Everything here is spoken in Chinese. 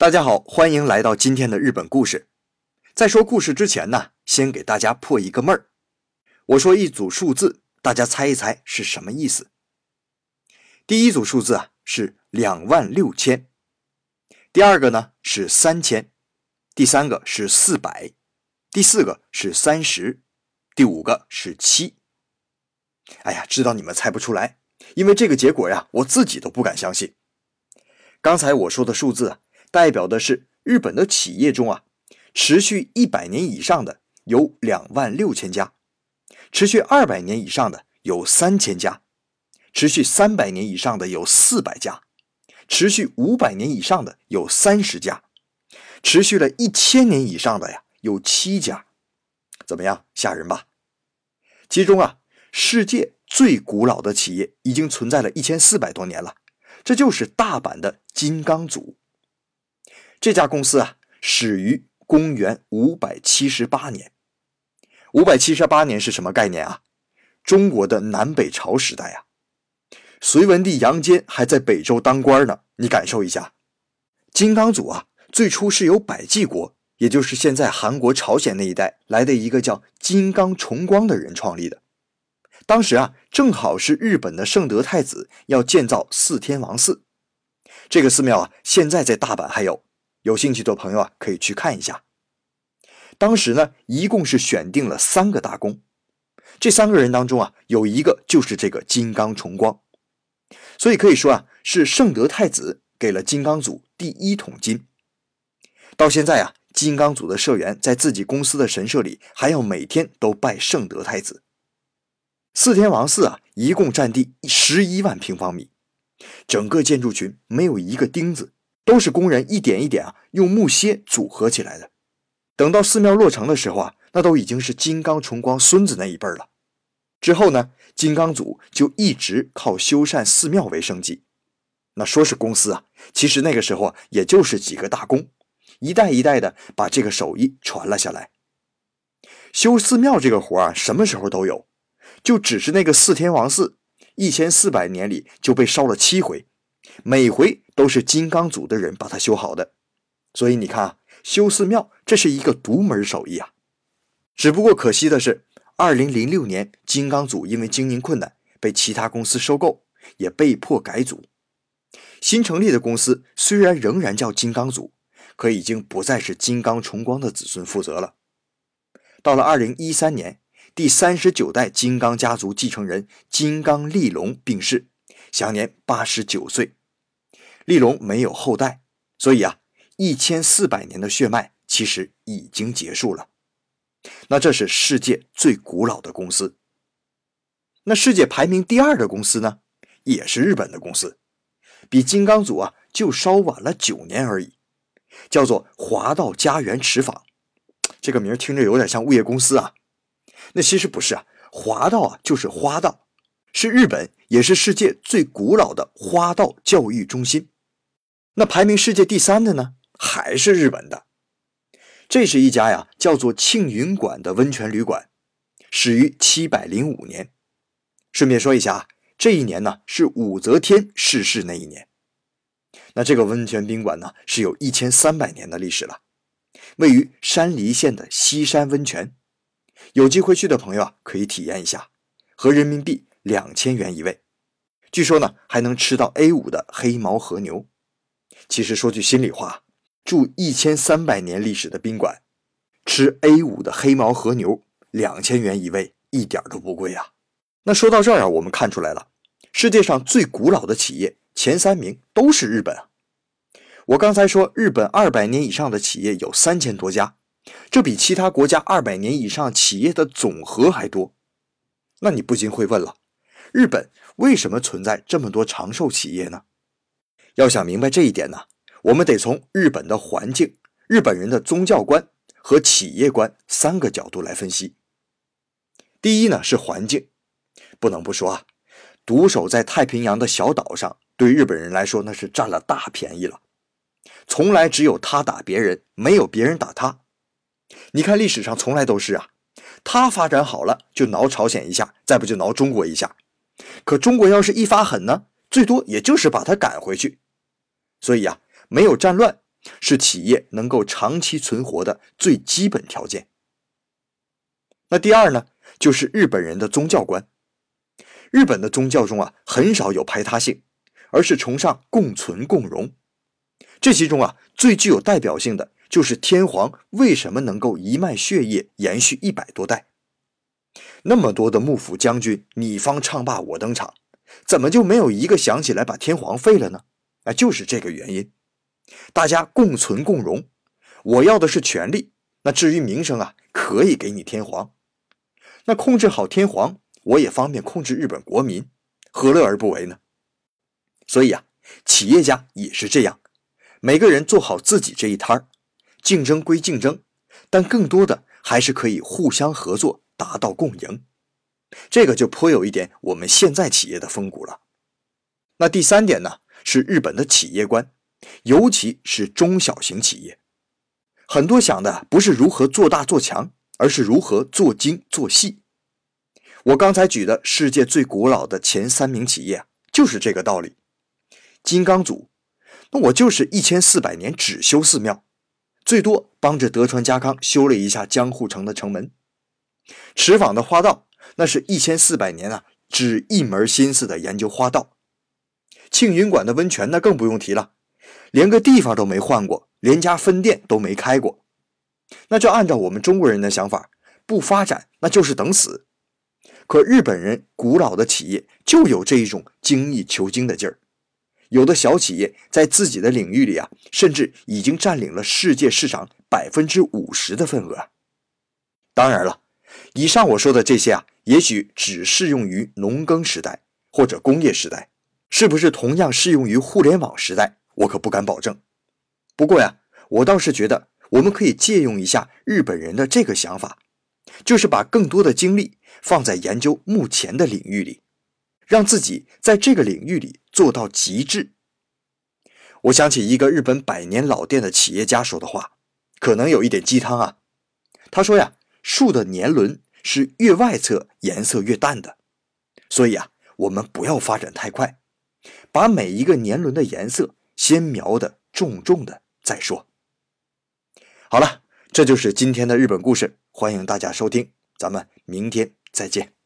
大家好，欢迎来到今天的日本故事。在说故事之前呢，先给大家破一个闷儿。我说一组数字，大家猜一猜是什么意思？第一组数字啊是两万六千，第二个呢是三千，第三个是四百，第四个是三十，第五个是七。哎呀，知道你们猜不出来，因为这个结果呀，我自己都不敢相信。刚才我说的数字啊，代表的是日本的企业中啊，持续一百年以上的有两万六千家，持续二百年以上的有三千家，持续三百年以上的有四百家，持续五百年以上的有三十家，持续了一千年以上的呀有七家。怎么样，吓人吧？其中啊。世界最古老的企业已经存在了一千四百多年了，这就是大阪的金刚组。这家公司啊，始于公元五百七十八年。五百七十八年是什么概念啊？中国的南北朝时代啊。隋文帝杨坚还在北周当官呢，你感受一下。金刚组啊，最初是由百济国，也就是现在韩国、朝鲜那一带来的一个叫金刚重光的人创立的。当时啊，正好是日本的圣德太子要建造四天王寺，这个寺庙啊，现在在大阪还有，有兴趣的朋友啊，可以去看一下。当时呢，一共是选定了三个大功，这三个人当中啊，有一个就是这个金刚重光，所以可以说啊，是圣德太子给了金刚组第一桶金。到现在啊，金刚组的社员在自己公司的神社里，还要每天都拜圣德太子。四天王寺啊，一共占地十一万平方米，整个建筑群没有一个钉子，都是工人一点一点啊用木楔组合起来的。等到寺庙落成的时候啊，那都已经是金刚重光孙子那一辈了。之后呢，金刚组就一直靠修缮寺庙为生计。那说是公司啊，其实那个时候啊，也就是几个大工，一代一代的把这个手艺传了下来。修寺庙这个活啊，什么时候都有。就只是那个四天王寺，一千四百年里就被烧了七回，每回都是金刚组的人把它修好的。所以你看啊，修寺庙这是一个独门手艺啊。只不过可惜的是，二零零六年金刚组因为经营困难被其他公司收购，也被迫改组。新成立的公司虽然仍然叫金刚组，可已经不再是金刚重光的子孙负责了。到了二零一三年。第三十九代金刚家族继承人金刚利隆病逝，享年八十九岁。利隆没有后代，所以啊，一千四百年的血脉其实已经结束了。那这是世界最古老的公司。那世界排名第二的公司呢，也是日本的公司，比金刚组啊就稍晚了九年而已，叫做华道家园池坊。这个名听着有点像物业公司啊。那其实不是啊，华道啊就是花道，是日本也是世界最古老的花道教育中心。那排名世界第三的呢，还是日本的。这是一家呀叫做庆云馆的温泉旅馆，始于七百零五年。顺便说一下啊，这一年呢是武则天逝世那一年。那这个温泉宾馆呢是有一千三百年的历史了，位于山梨县的西山温泉。有机会去的朋友啊，可以体验一下，合人民币两千元一位。据说呢，还能吃到 A 五的黑毛和牛。其实说句心里话，住一千三百年历史的宾馆，吃 A 五的黑毛和牛，两千元一位，一点都不贵啊。那说到这儿啊，我们看出来了，世界上最古老的企业前三名都是日本啊。我刚才说，日本二百年以上的企业有三千多家。这比其他国家二百年以上企业的总和还多，那你不禁会问了：日本为什么存在这么多长寿企业呢？要想明白这一点呢，我们得从日本的环境、日本人的宗教观和企业观三个角度来分析。第一呢是环境，不能不说啊，独守在太平洋的小岛上，对日本人来说那是占了大便宜了，从来只有他打别人，没有别人打他。你看历史上从来都是啊，他发展好了就挠朝鲜一下，再不就挠中国一下。可中国要是一发狠呢，最多也就是把他赶回去。所以啊，没有战乱是企业能够长期存活的最基本条件。那第二呢，就是日本人的宗教观。日本的宗教中啊，很少有排他性，而是崇尚共存共荣。这其中啊，最具有代表性的就是天皇为什么能够一脉血液延续一百多代？那么多的幕府将军，你方唱罢我登场，怎么就没有一个想起来把天皇废了呢？啊，就是这个原因。大家共存共荣，我要的是权力，那至于名声啊，可以给你天皇。那控制好天皇，我也方便控制日本国民，何乐而不为呢？所以啊，企业家也是这样。每个人做好自己这一摊儿，竞争归竞争，但更多的还是可以互相合作，达到共赢。这个就颇有一点我们现在企业的风骨了。那第三点呢，是日本的企业观，尤其是中小型企业，很多想的不是如何做大做强，而是如何做精做细。我刚才举的世界最古老的前三名企业啊，就是这个道理。金刚组。那我就是一千四百年只修寺庙，最多帮着德川家康修了一下江户城的城门。池坊的花道，那是一千四百年啊，只一门心思的研究花道。庆云馆的温泉那更不用提了，连个地方都没换过，连家分店都没开过。那就按照我们中国人的想法，不发展那就是等死。可日本人古老的企业就有这一种精益求精的劲儿。有的小企业在自己的领域里啊，甚至已经占领了世界市场百分之五十的份额。当然了，以上我说的这些啊，也许只适用于农耕时代或者工业时代，是不是同样适用于互联网时代，我可不敢保证。不过呀，我倒是觉得我们可以借用一下日本人的这个想法，就是把更多的精力放在研究目前的领域里。让自己在这个领域里做到极致。我想起一个日本百年老店的企业家说的话，可能有一点鸡汤啊。他说呀，树的年轮是越外侧颜色越淡的，所以啊，我们不要发展太快，把每一个年轮的颜色先描的重重的再说。好了，这就是今天的日本故事，欢迎大家收听，咱们明天再见。